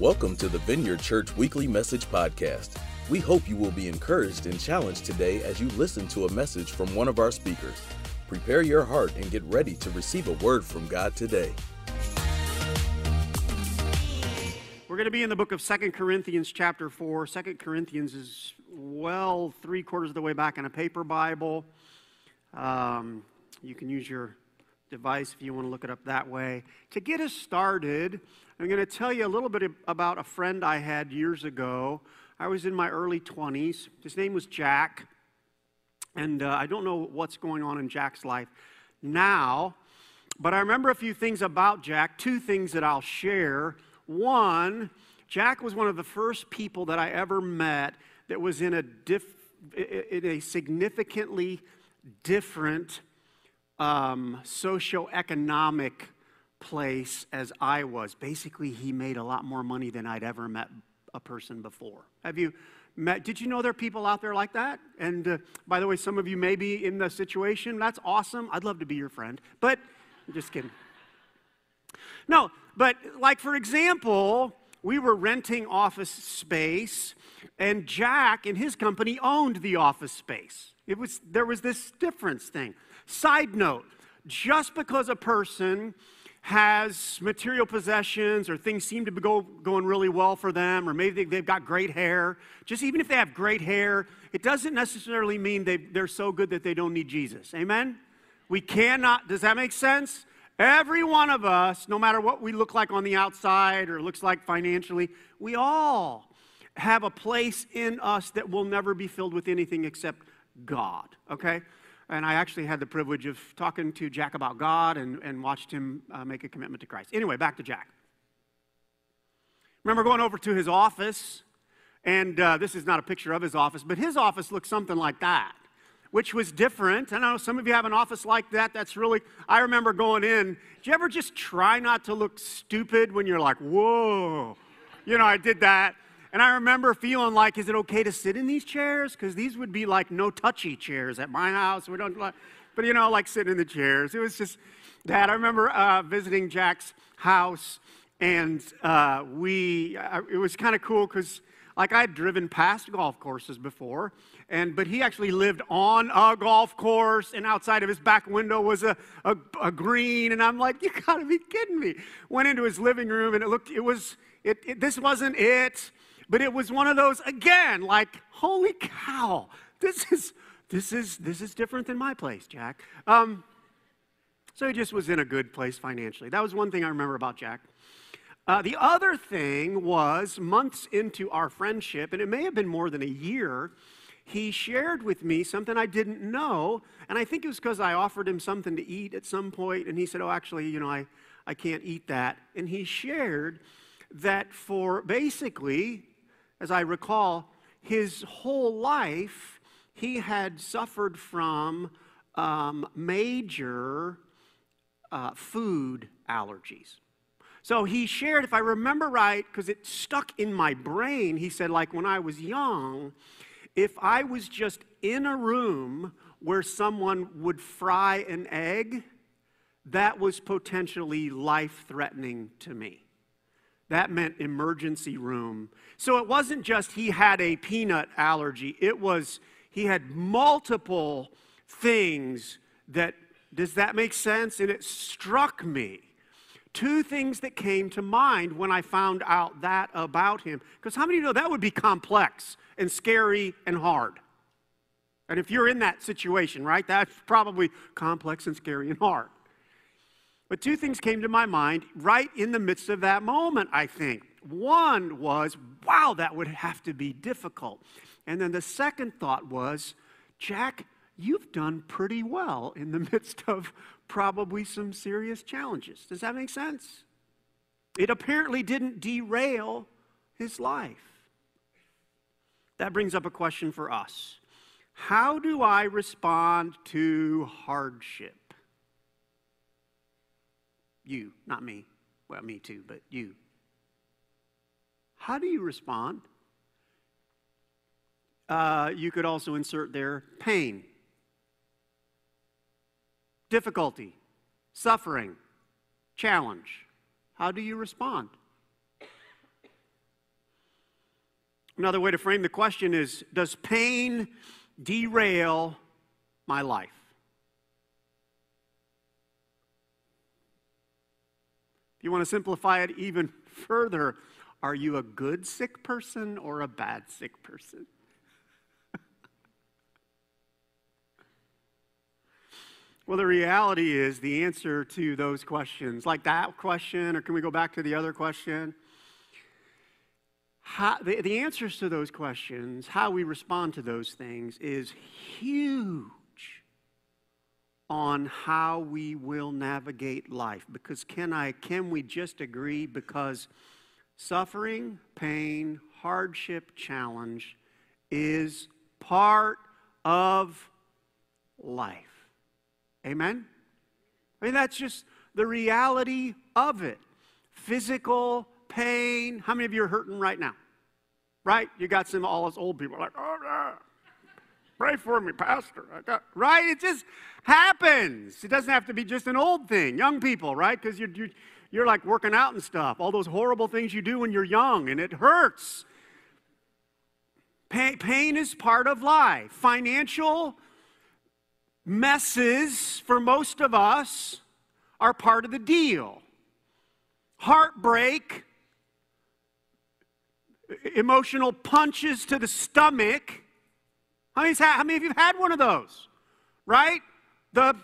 Welcome to the Vineyard Church Weekly Message Podcast. We hope you will be encouraged and challenged today as you listen to a message from one of our speakers. Prepare your heart and get ready to receive a word from God today. We're going to be in the book of Second Corinthians, chapter 4. Second Corinthians is well three quarters of the way back in a paper Bible. Um, you can use your device if you want to look it up that way. To get us started, I'm going to tell you a little bit about a friend I had years ago. I was in my early 20s. His name was Jack. And uh, I don't know what's going on in Jack's life now, but I remember a few things about Jack, two things that I'll share. One, Jack was one of the first people that I ever met that was in a, diff, in a significantly different um, socioeconomic place as I was. Basically, he made a lot more money than I'd ever met a person before. Have you met? Did you know there are people out there like that? And uh, by the way, some of you may be in the situation. That's awesome. I'd love to be your friend. But I'm just kidding. No, but like for example, we were renting office space, and Jack and his company owned the office space. It was there was this difference thing. Side note, just because a person has material possessions or things seem to be go, going really well for them, or maybe they, have got great hair. Just even if they have great hair, it doesn't necessarily mean they, they're so good that they don't need Jesus. Amen? We cannot, does that make sense? Every one of us, no matter what we look like on the outside or looks like financially, we all have a place in us that will never be filled with anything except God, okay? And I actually had the privilege of talking to Jack about God and, and watched him uh, make a commitment to Christ. Anyway, back to Jack. Remember going over to his office, and uh, this is not a picture of his office, but his office looked something like that, which was different. I know some of you have an office like that. That's really, I remember going in. Do you ever just try not to look stupid when you're like, whoa? You know, I did that. And I remember feeling like, is it okay to sit in these chairs? Because these would be like no touchy chairs at my house. We don't like, but you know, like sitting in the chairs. It was just that. I remember uh, visiting Jack's house, and uh, we, uh, it was kind of cool because like I'd driven past golf courses before, and but he actually lived on a golf course, and outside of his back window was a, a, a green, and I'm like, you gotta be kidding me. Went into his living room, and it looked, it was, it, it this wasn't it. But it was one of those, again, like, holy cow, this is, this is, this is different than my place, Jack. Um, so he just was in a good place financially. That was one thing I remember about Jack. Uh, the other thing was months into our friendship, and it may have been more than a year, he shared with me something I didn't know. And I think it was because I offered him something to eat at some point, and he said, Oh, actually, you know, I, I can't eat that. And he shared that for basically as I recall, his whole life he had suffered from um, major uh, food allergies. So he shared, if I remember right, because it stuck in my brain, he said, like when I was young, if I was just in a room where someone would fry an egg, that was potentially life threatening to me. That meant emergency room. So it wasn't just he had a peanut allergy, it was he had multiple things that, does that make sense? And it struck me. Two things that came to mind when I found out that about him. Because how many know that would be complex and scary and hard? And if you're in that situation, right, that's probably complex and scary and hard. But two things came to my mind right in the midst of that moment, I think. One was, wow, that would have to be difficult. And then the second thought was, Jack, you've done pretty well in the midst of probably some serious challenges. Does that make sense? It apparently didn't derail his life. That brings up a question for us How do I respond to hardship? You, not me. Well, me too, but you. How do you respond? Uh, you could also insert there pain, difficulty, suffering, challenge. How do you respond? Another way to frame the question is Does pain derail my life? If you want to simplify it even further, are you a good sick person or a bad sick person? well, the reality is the answer to those questions, like that question, or can we go back to the other question? How, the, the answers to those questions, how we respond to those things, is huge on how we will navigate life. Because can I can we just agree because suffering, pain, hardship, challenge is part of life. Amen? I mean that's just the reality of it. Physical pain. How many of you are hurting right now? Right? You got some all us old people like, oh yeah. Pray for me, Pastor. right? It just happens. It doesn't have to be just an old thing. Young people, right? Because you're, you're, you're like working out and stuff. All those horrible things you do when you're young, and it hurts. Pain, pain is part of life. Financial messes, for most of us, are part of the deal. Heartbreak, emotional punches to the stomach how, many, how many of you have had one of those? Right? The,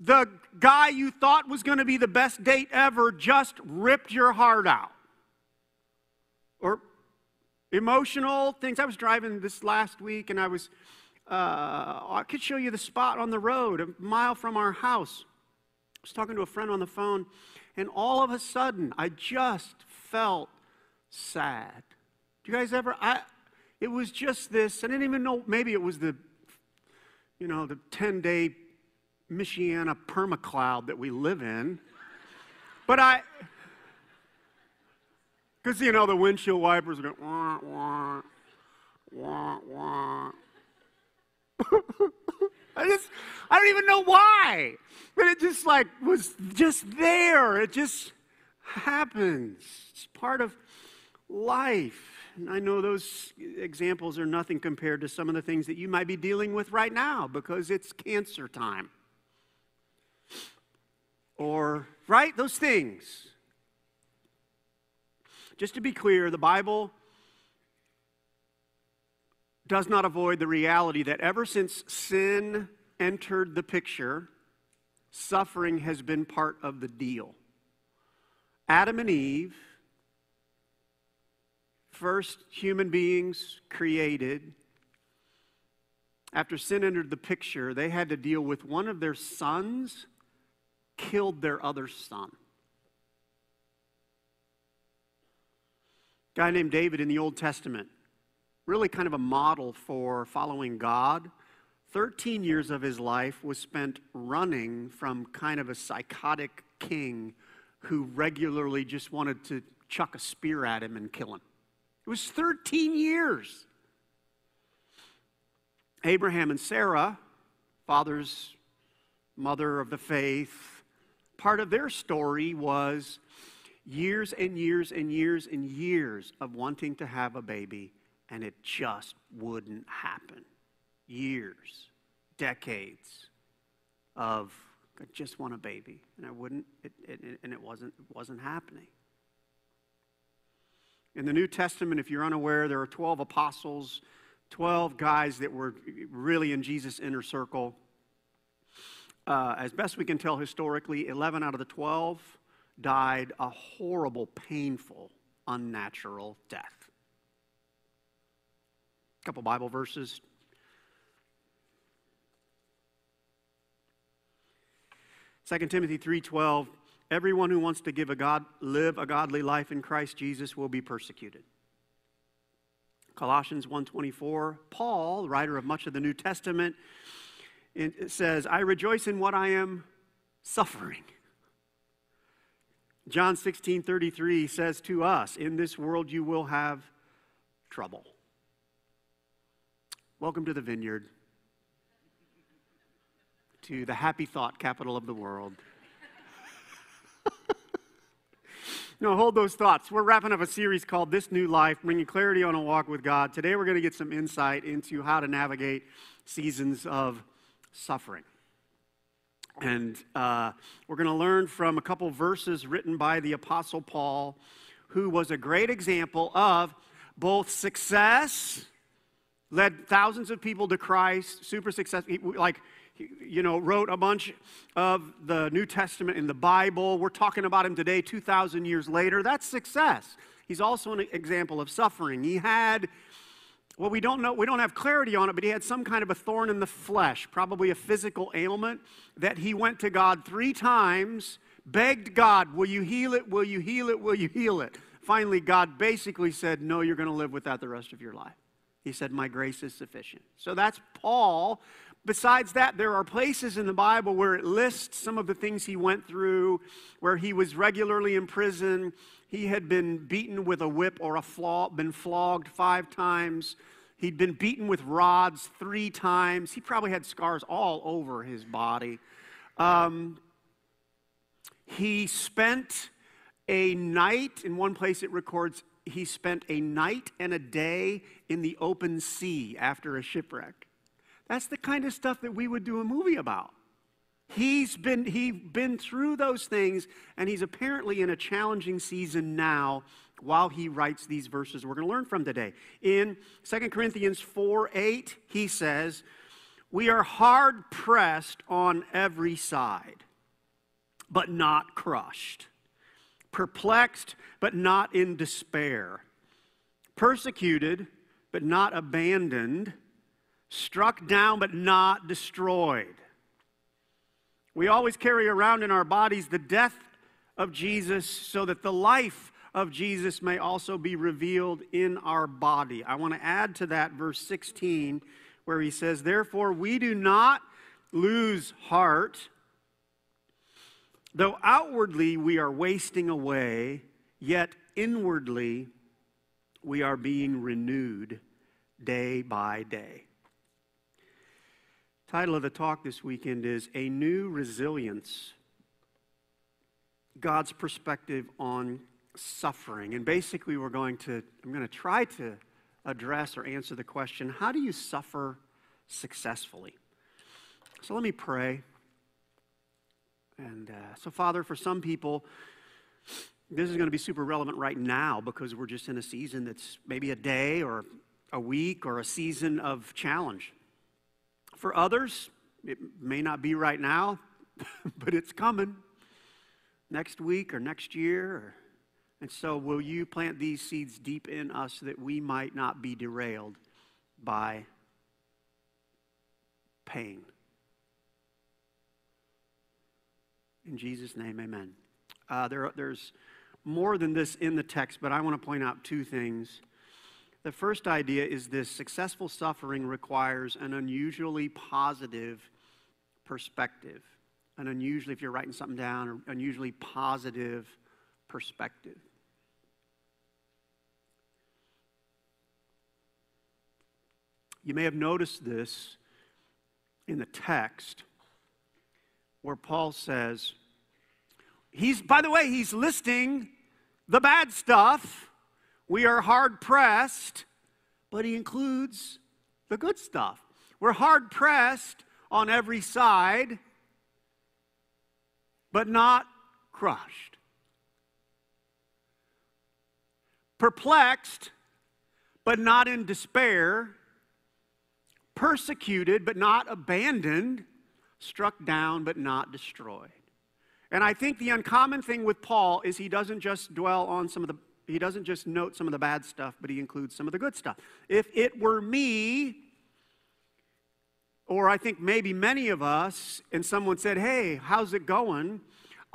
the guy you thought was going to be the best date ever just ripped your heart out. Or emotional things. I was driving this last week and I was, uh, I could show you the spot on the road a mile from our house. I was talking to a friend on the phone and all of a sudden I just felt sad. Do you guys ever? I, it was just this, I didn't even know, maybe it was the, you know, the 10 day Michiana permacloud that we live in. But I, because, you know, the windshield wipers are going, wah, wah, wah, wah. I just, I don't even know why. But it just like was just there. It just happens. It's part of life. And I know those examples are nothing compared to some of the things that you might be dealing with right now because it's cancer time. Or, right? Those things. Just to be clear, the Bible does not avoid the reality that ever since sin entered the picture, suffering has been part of the deal. Adam and Eve first human beings created, after sin entered the picture, they had to deal with one of their sons killed their other son. guy named David in the Old Testament, really kind of a model for following God. 13 years of his life was spent running from kind of a psychotic king who regularly just wanted to chuck a spear at him and kill him. It was 13 years. Abraham and Sarah, father's mother of the faith, part of their story was years and years and years and years of wanting to have a baby, and it just wouldn't happen. Years, decades of I just want a baby, and I wouldn't, it, it, and it wasn't, it wasn't happening. In the New Testament, if you're unaware, there are 12 apostles, 12 guys that were really in Jesus' inner circle. Uh, as best we can tell historically, 11 out of the 12 died a horrible, painful, unnatural death. A couple Bible verses. Second Timothy 3:12 Everyone who wants to give a God, live a godly life in Christ Jesus will be persecuted. Colossians 1:24, Paul, writer of much of the New Testament, says, "I rejoice in what I am suffering." John 16:33 says to us, "In this world you will have trouble." Welcome to the vineyard. To the happy thought capital of the world. No, hold those thoughts. We're wrapping up a series called This New Life, bringing clarity on a walk with God. Today we're going to get some insight into how to navigate seasons of suffering. And uh, we're going to learn from a couple verses written by the Apostle Paul, who was a great example of both success, led thousands of people to Christ, super successful. Like, you know, wrote a bunch of the New Testament in the Bible. We're talking about him today, 2,000 years later. That's success. He's also an example of suffering. He had, well, we don't know, we don't have clarity on it, but he had some kind of a thorn in the flesh, probably a physical ailment, that he went to God three times, begged God, Will you heal it? Will you heal it? Will you heal it? Finally, God basically said, No, you're going to live with that the rest of your life. He said, My grace is sufficient. So that's Paul Besides that, there are places in the Bible where it lists some of the things he went through, where he was regularly in prison. He had been beaten with a whip or a flaw, been flogged five times. He'd been beaten with rods three times. He probably had scars all over his body. Um, he spent a night, in one place it records, he spent a night and a day in the open sea after a shipwreck. That's the kind of stuff that we would do a movie about. He's been, he been through those things, and he's apparently in a challenging season now while he writes these verses we're going to learn from today. In 2 Corinthians 4 8, he says, We are hard pressed on every side, but not crushed, perplexed, but not in despair, persecuted, but not abandoned struck down but not destroyed. We always carry around in our bodies the death of Jesus so that the life of Jesus may also be revealed in our body. I want to add to that verse 16 where he says, Therefore, we do not lose heart. Though outwardly we are wasting away, yet inwardly we are being renewed day by day. Title of the talk this weekend is A New Resilience God's Perspective on Suffering. And basically, we're going to, I'm going to try to address or answer the question how do you suffer successfully? So let me pray. And uh, so, Father, for some people, this is going to be super relevant right now because we're just in a season that's maybe a day or a week or a season of challenge. For others, it may not be right now, but it's coming next week or next year. Or, and so, will you plant these seeds deep in us that we might not be derailed by pain? In Jesus' name, amen. Uh, there, there's more than this in the text, but I want to point out two things. The first idea is this successful suffering requires an unusually positive perspective. An unusually, if you're writing something down, an unusually positive perspective. You may have noticed this in the text where Paul says, he's, by the way, he's listing the bad stuff we are hard pressed, but he includes the good stuff. We're hard pressed on every side, but not crushed. Perplexed, but not in despair. Persecuted, but not abandoned. Struck down, but not destroyed. And I think the uncommon thing with Paul is he doesn't just dwell on some of the he doesn't just note some of the bad stuff, but he includes some of the good stuff. If it were me, or I think maybe many of us, and someone said, Hey, how's it going?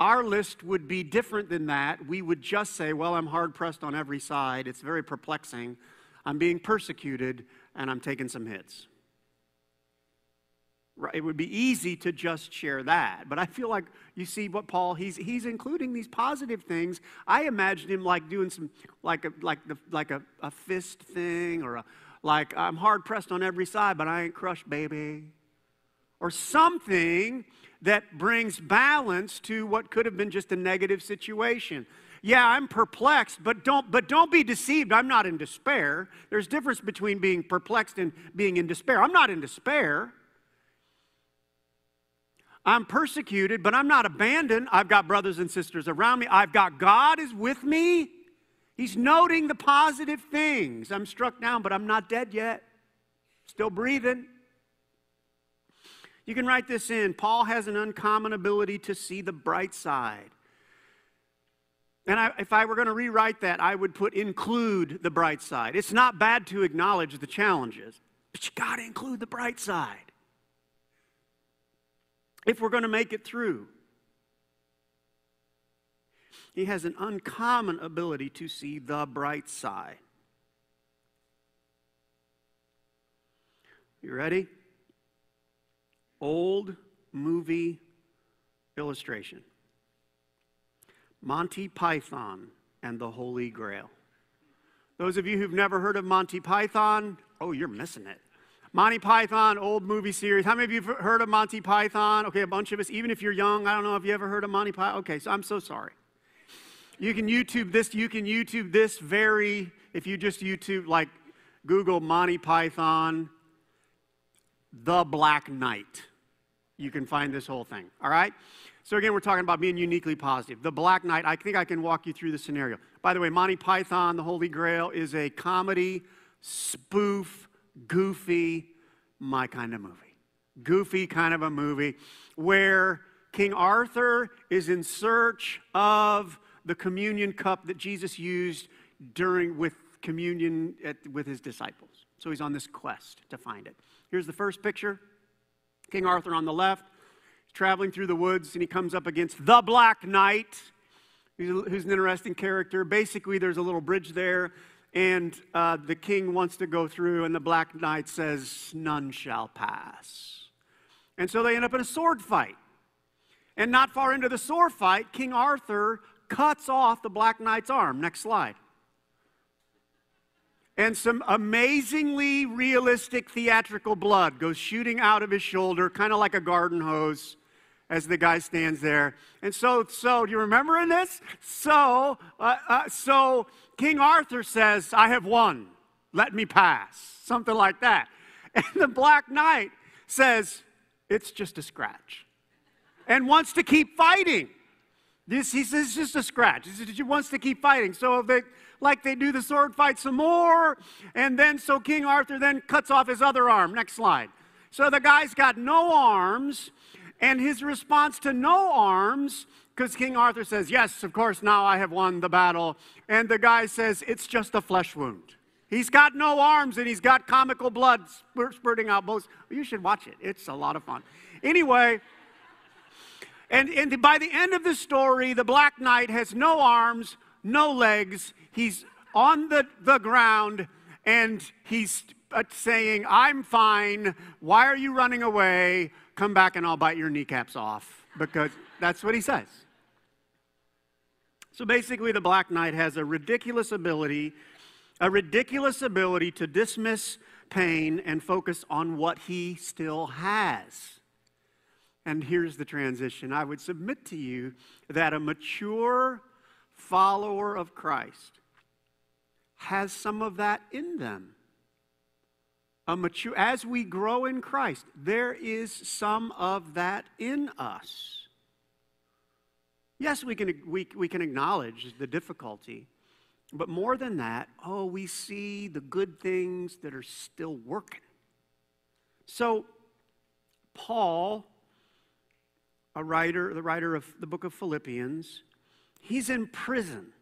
Our list would be different than that. We would just say, Well, I'm hard pressed on every side. It's very perplexing. I'm being persecuted, and I'm taking some hits. It would be easy to just share that. But I feel like you see what Paul, he's, he's including these positive things. I imagine him like doing some, like a, like the, like a, a fist thing or a, like I'm hard pressed on every side, but I ain't crushed, baby. or something that brings balance to what could have been just a negative situation. Yeah, I'm perplexed, but don't but don't be deceived. I'm not in despair. There's difference between being perplexed and being in despair. I'm not in despair. I'm persecuted, but I'm not abandoned. I've got brothers and sisters around me. I've got God is with me. He's noting the positive things. I'm struck down, but I'm not dead yet. Still breathing. You can write this in. Paul has an uncommon ability to see the bright side. And I, if I were going to rewrite that, I would put include the bright side. It's not bad to acknowledge the challenges, but you got to include the bright side if we're going to make it through. He has an uncommon ability to see the bright side. You ready? Old movie illustration Monty Python and the Holy Grail. Those of you who've never heard of Monty Python, oh, you're missing it. Monty Python, old movie series. How many of you have heard of Monty Python? Okay, a bunch of us. Even if you're young, I don't know if you ever heard of Monty Python. Okay, so I'm so sorry. You can YouTube this. You can YouTube this very, if you just YouTube, like Google Monty Python, The Black Knight. You can find this whole thing, all right? So, again, we're talking about being uniquely positive. The Black Knight, I think I can walk you through the scenario. By the way, Monty Python, The Holy Grail, is a comedy, spoof, goofy, my kind of movie. Goofy kind of a movie where King Arthur is in search of the communion cup that Jesus used during with communion at, with his disciples. So he's on this quest to find it. Here's the first picture. King Arthur on the left, traveling through the woods and he comes up against the Black Knight, who's an interesting character. Basically, there's a little bridge there and uh, the king wants to go through, and the Black Knight says, None shall pass. And so they end up in a sword fight. And not far into the sword fight, King Arthur cuts off the Black Knight's arm. Next slide. And some amazingly realistic theatrical blood goes shooting out of his shoulder, kind of like a garden hose as the guy stands there. And so, so do you remember in this? So, uh, uh, so King Arthur says, "I have won. Let me pass." Something like that. And the Black Knight says, "It's just a scratch," and wants to keep fighting. This, he says, it's just a scratch. He, says, he wants to keep fighting. So they, like they do the sword fight some more, and then so King Arthur then cuts off his other arm. Next slide. So the guy's got no arms, and his response to no arms, because King Arthur says, Yes, of course, now I have won the battle. And the guy says, It's just a flesh wound. He's got no arms and he's got comical blood spurting out both. You should watch it, it's a lot of fun. Anyway, and, and by the end of the story, the Black Knight has no arms, no legs. He's on the, the ground and he's saying, I'm fine. Why are you running away? come back and I'll bite your kneecaps off because that's what he says. So basically, the Black Knight has a ridiculous ability, a ridiculous ability to dismiss pain and focus on what he still has. And here's the transition. I would submit to you that a mature follower of Christ has some of that in them mature as we grow in Christ, there is some of that in us. Yes, we can, we, we can acknowledge the difficulty, but more than that, oh, we see the good things that are still working. So, Paul, a writer, the writer of the book of Philippians, he's in prison.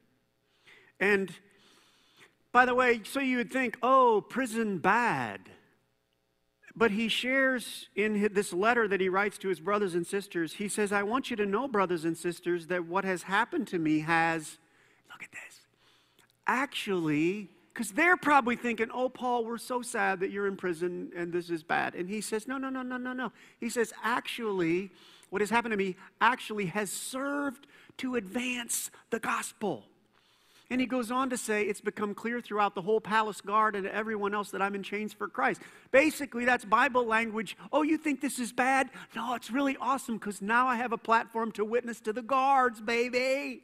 And by the way, so you would think, oh, prison bad. But he shares in this letter that he writes to his brothers and sisters, he says, I want you to know, brothers and sisters, that what has happened to me has, look at this, actually, because they're probably thinking, oh, Paul, we're so sad that you're in prison and this is bad. And he says, no, no, no, no, no, no. He says, actually, what has happened to me actually has served to advance the gospel. And he goes on to say, It's become clear throughout the whole palace guard and everyone else that I'm in chains for Christ. Basically, that's Bible language. Oh, you think this is bad? No, it's really awesome because now I have a platform to witness to the guards, baby.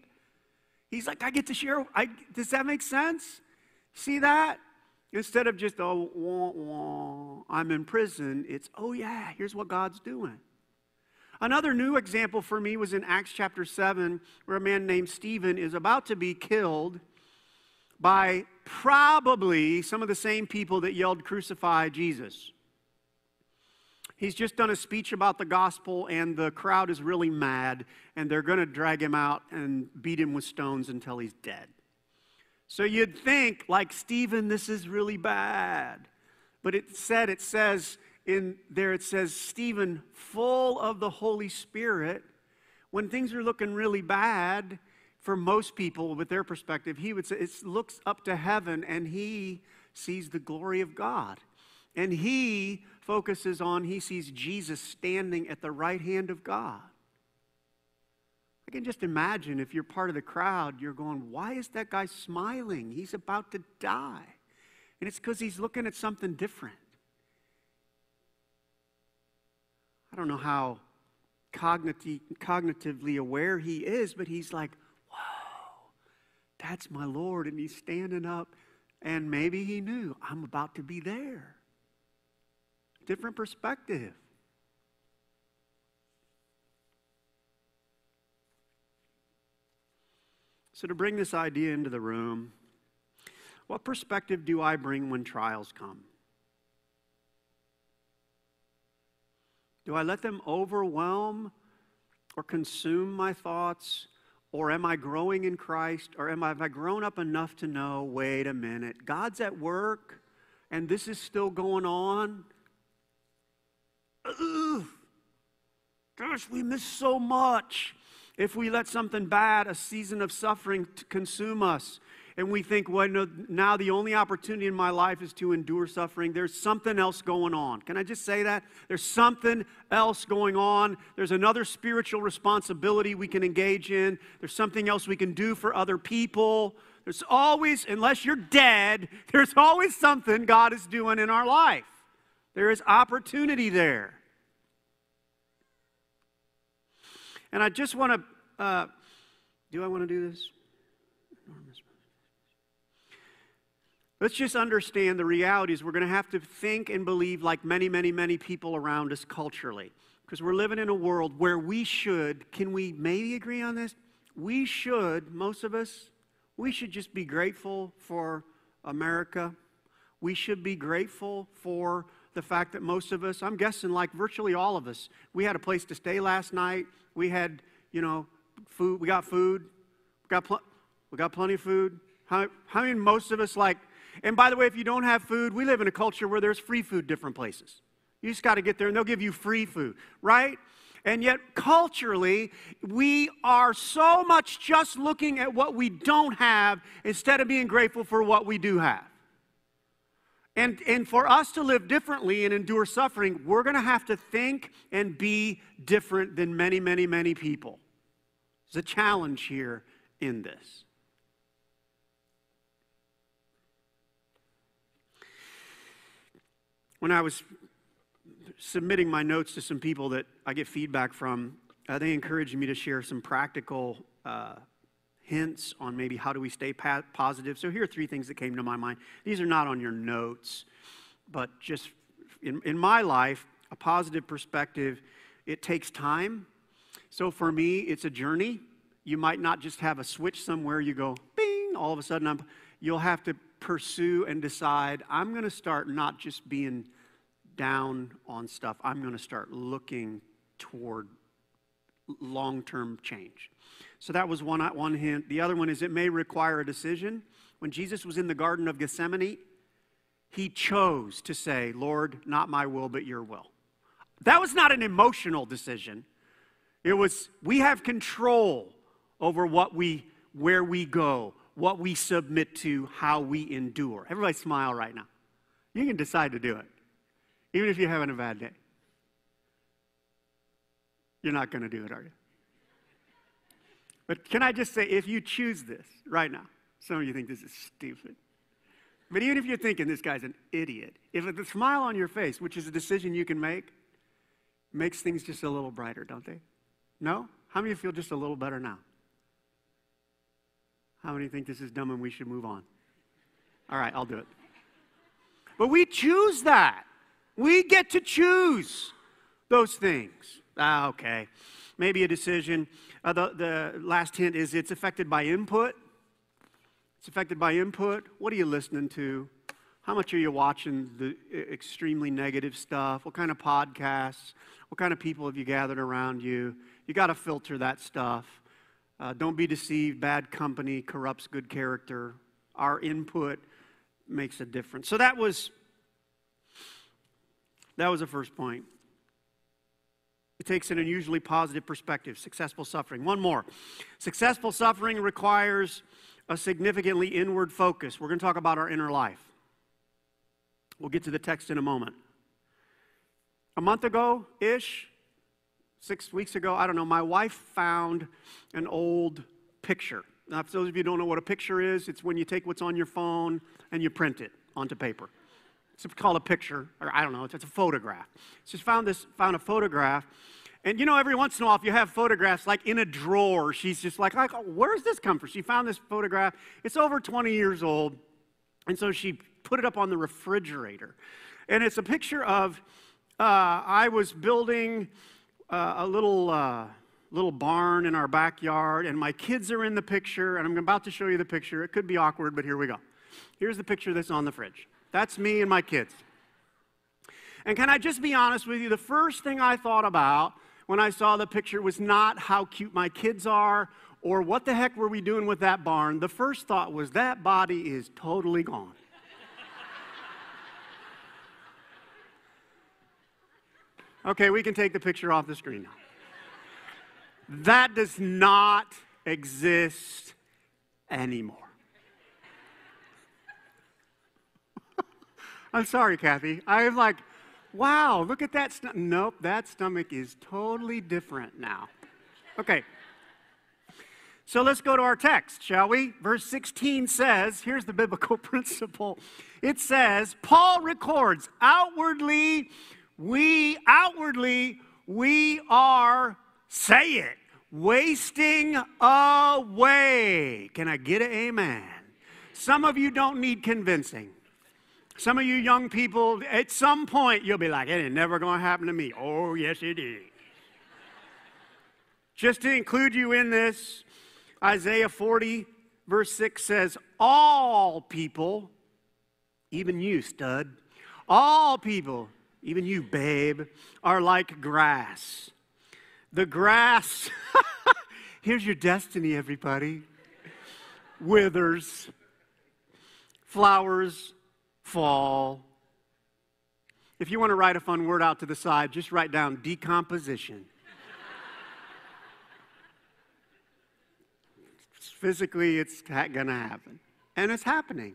He's like, I get to share. I, does that make sense? See that? Instead of just, oh, wah, wah, I'm in prison, it's, oh, yeah, here's what God's doing. Another new example for me was in Acts chapter 7, where a man named Stephen is about to be killed by probably some of the same people that yelled, Crucify Jesus. He's just done a speech about the gospel, and the crowd is really mad, and they're going to drag him out and beat him with stones until he's dead. So you'd think, like Stephen, this is really bad. But it said, it says, in there it says, Stephen, full of the Holy Spirit, when things are looking really bad for most people with their perspective, he would say, it looks up to heaven and he sees the glory of God. And he focuses on, he sees Jesus standing at the right hand of God. I can just imagine if you're part of the crowd, you're going, why is that guy smiling? He's about to die. And it's because he's looking at something different. I don't know how cognitive, cognitively aware he is, but he's like, whoa, that's my Lord. And he's standing up, and maybe he knew, I'm about to be there. Different perspective. So, to bring this idea into the room, what perspective do I bring when trials come? Do I let them overwhelm or consume my thoughts? Or am I growing in Christ? Or am I, have I grown up enough to know, wait a minute, God's at work and this is still going on? Ugh. Gosh, we miss so much if we let something bad, a season of suffering, consume us and we think, well, no, now the only opportunity in my life is to endure suffering. There's something else going on. Can I just say that? There's something else going on. There's another spiritual responsibility we can engage in. There's something else we can do for other people. There's always, unless you're dead, there's always something God is doing in our life. There is opportunity there. And I just want to, uh, do I want to do this? Let's just understand the realities. we're going to have to think and believe like many, many, many people around us culturally. Because we're living in a world where we should, can we maybe agree on this? We should, most of us, we should just be grateful for America. We should be grateful for the fact that most of us, I'm guessing like virtually all of us, we had a place to stay last night. We had, you know, food. We got food. We got, pl- we got plenty of food. How, how many most of us like and by the way, if you don't have food, we live in a culture where there's free food different places. You just got to get there and they'll give you free food, right? And yet, culturally, we are so much just looking at what we don't have instead of being grateful for what we do have. And, and for us to live differently and endure suffering, we're going to have to think and be different than many, many, many people. There's a challenge here in this. When I was submitting my notes to some people that I get feedback from, uh, they encouraged me to share some practical uh, hints on maybe how do we stay pa- positive. So here are three things that came to my mind. These are not on your notes, but just in, in my life, a positive perspective, it takes time. So for me, it's a journey. You might not just have a switch somewhere, you go, bing, all of a sudden I'm, you'll have to pursue and decide I'm going to start not just being down on stuff, I'm going to start looking toward long term change. So that was one, one hint. The other one is it may require a decision. When Jesus was in the Garden of Gethsemane, he chose to say, Lord, not my will, but your will. That was not an emotional decision. It was, we have control over what we, where we go, what we submit to, how we endure. Everybody smile right now. You can decide to do it, even if you're having a bad day. You're not going to do it, are you? But can I just say, if you choose this right now, Some of you think this is stupid. But even if you're thinking this guy's an idiot, if the smile on your face, which is a decision you can make, makes things just a little brighter, don't they? No? How many feel just a little better now? How many think this is dumb and we should move on? All right, I'll do it. But we choose that. We get to choose those things. Ah, okay. Maybe a decision. Uh, the, the last hint is it's affected by input. It's affected by input. What are you listening to? How much are you watching the extremely negative stuff? What kind of podcasts? What kind of people have you gathered around you? You got to filter that stuff. Uh, don't be deceived. Bad company corrupts good character. Our input makes a difference. So that was that was the first point. It takes an unusually positive perspective. Successful suffering. One more. Successful suffering requires a significantly inward focus. We're going to talk about our inner life. We'll get to the text in a moment. A month ago ish, six weeks ago, I don't know, my wife found an old picture. Now, for those of you who don't know what a picture is, it's when you take what's on your phone and you print it onto paper. It's called a picture, or I don't know, it's, a photograph. She's found this, found a photograph. And you know, every once in a while, if you have photographs like in a drawer, she's just like, like where's this come from? She found this photograph. It's over 20 years old. And so she put it up on the refrigerator. And it's a picture of uh, I was building uh, a little, uh, little barn in our backyard, and my kids are in the picture, and I'm about to show you the picture. It could be awkward, but here we go. Here's the picture that's on the fridge. That's me and my kids. And can I just be honest with you? The first thing I thought about when I saw the picture was not how cute my kids are or what the heck were we doing with that barn. The first thought was that body is totally gone. Okay, we can take the picture off the screen now. That does not exist anymore. I'm sorry, Kathy. I'm like, wow, look at that. Nope, that stomach is totally different now. Okay. So let's go to our text, shall we? Verse 16 says, here's the biblical principle. It says, Paul records, outwardly we outwardly we are say it wasting away can i get an amen some of you don't need convincing some of you young people at some point you'll be like it ain't never gonna happen to me. Oh yes it is. Just to include you in this isaiah 40 verse 6 says all people even you stud all people even you, babe, are like grass. The grass, here's your destiny, everybody, withers, flowers fall. If you want to write a fun word out to the side, just write down decomposition. Physically, it's going to happen. And it's happening.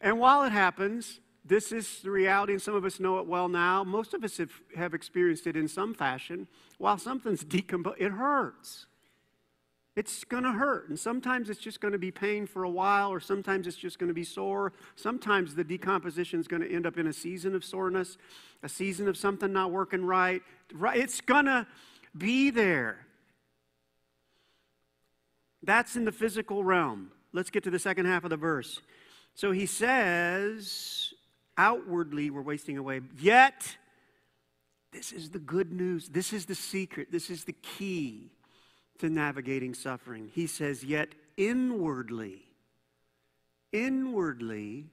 And while it happens, this is the reality, and some of us know it well now. Most of us have, have experienced it in some fashion. While something's decomposed, it hurts. It's going to hurt. And sometimes it's just going to be pain for a while, or sometimes it's just going to be sore. Sometimes the decomposition is going to end up in a season of soreness, a season of something not working right. It's going to be there. That's in the physical realm. Let's get to the second half of the verse. So he says, outwardly we're wasting away. Yet, this is the good news. This is the secret. This is the key to navigating suffering. He says, Yet inwardly, inwardly,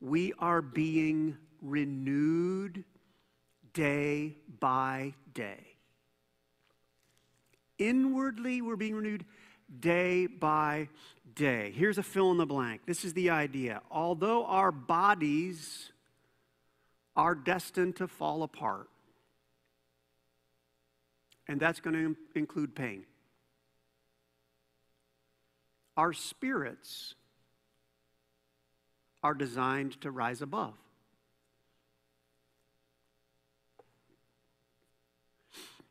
we are being renewed day by day. Inwardly, we're being renewed day by day. Here's a fill in the blank. This is the idea. Although our bodies are destined to fall apart. And that's going to include pain. Our spirits are designed to rise above.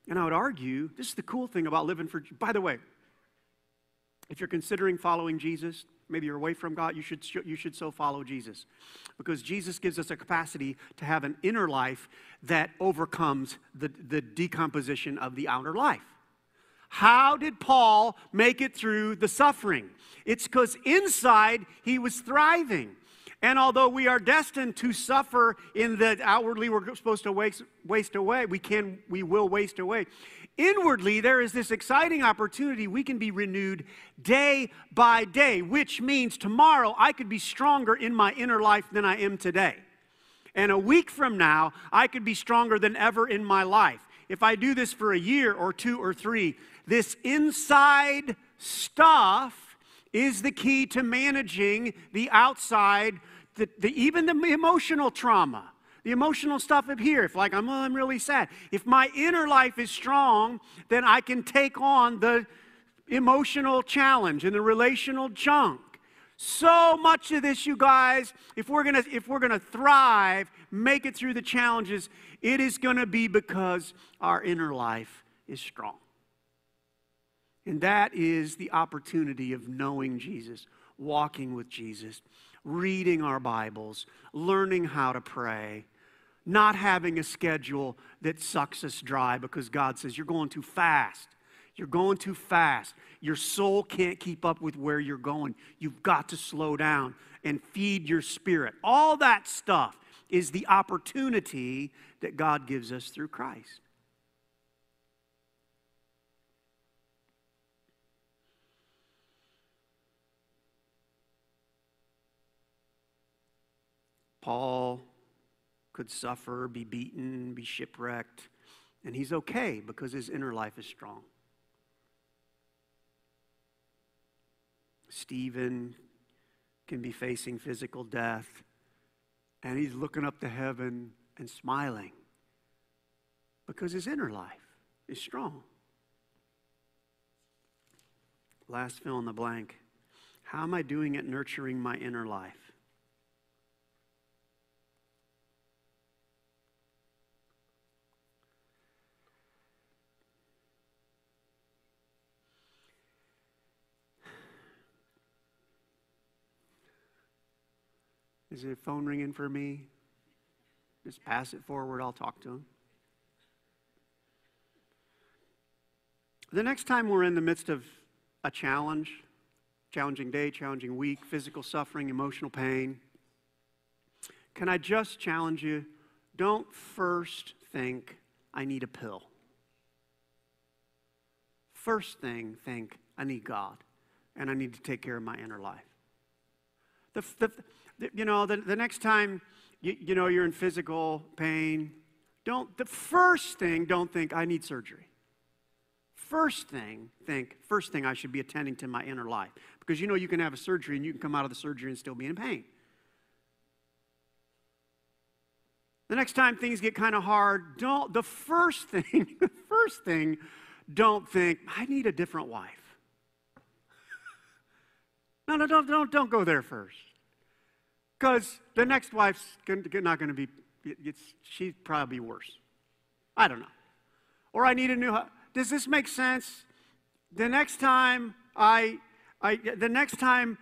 And I would argue this is the cool thing about living for, by the way, If you're considering following Jesus, maybe you're away from God, you should, you should so follow Jesus. Because Jesus gives us a capacity to have an inner life that overcomes the, the decomposition of the outer life. How did Paul make it through the suffering? It's because inside he was thriving. And although we are destined to suffer in that outwardly we're supposed to waste, waste away, we can, we will waste away. Inwardly, there is this exciting opportunity. We can be renewed day by day, which means tomorrow I could be stronger in my inner life than I am today. And a week from now, I could be stronger than ever in my life. If I do this for a year or two or three, this inside stuff is the key to managing the outside, the, the, even the emotional trauma the emotional stuff up here, if like I'm, oh, I'm really sad, if my inner life is strong, then I can take on the emotional challenge and the relational junk. So much of this, you guys, if we're gonna if we're gonna thrive, make it through the challenges, it is gonna be because our inner life is strong. And that is the opportunity of knowing Jesus, walking with Jesus, reading our Bibles, learning how to pray, not having a schedule that sucks us dry because God says, You're going too fast. You're going too fast. Your soul can't keep up with where you're going. You've got to slow down and feed your spirit. All that stuff is the opportunity that God gives us through Christ. Paul could suffer, be beaten, be shipwrecked, and he's okay because his inner life is strong. Stephen can be facing physical death, and he's looking up to heaven and smiling because his inner life is strong. Last fill in the blank. How am I doing at nurturing my inner life? Is the phone ringing for me? Just pass it forward, I'll talk to him. The next time we're in the midst of a challenge, challenging day, challenging week, physical suffering, emotional pain, can I just challenge you? Don't first think, I need a pill. First thing, think, I need God, and I need to take care of my inner life. The, the, you know, the, the next time, you, you know, you're in physical pain, don't, the first thing, don't think, I need surgery. First thing, think, first thing I should be attending to my inner life. Because you know you can have a surgery and you can come out of the surgery and still be in pain. The next time things get kind of hard, don't, the first thing, the first thing, don't think, I need a different wife. No, no, don't, don't, don't go there first because the next wife's not going to be, she'd probably worse. I don't know. Or I need a new, does this make sense? The next time I, I the next time,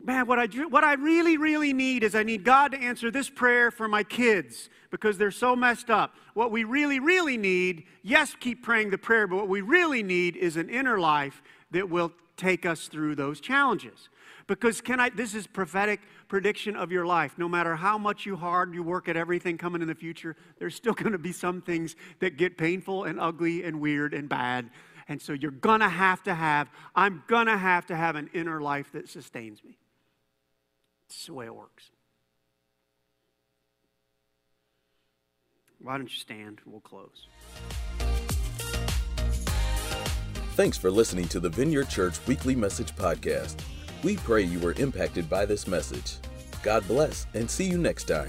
man, what I, what I really, really need is I need God to answer this prayer for my kids because they're so messed up. What we really, really need, yes, keep praying the prayer, but what we really need is an inner life that will take us through those challenges. Because can I this is prophetic prediction of your life. No matter how much you hard you work at everything coming in the future, there's still going to be some things that get painful and ugly and weird and bad. And so you're going to have to have I'm going to have to have an inner life that sustains me. It's the way it works. Why don't you stand? We'll close. Thanks for listening to the Vineyard Church Weekly Message Podcast. We pray you were impacted by this message. God bless and see you next time.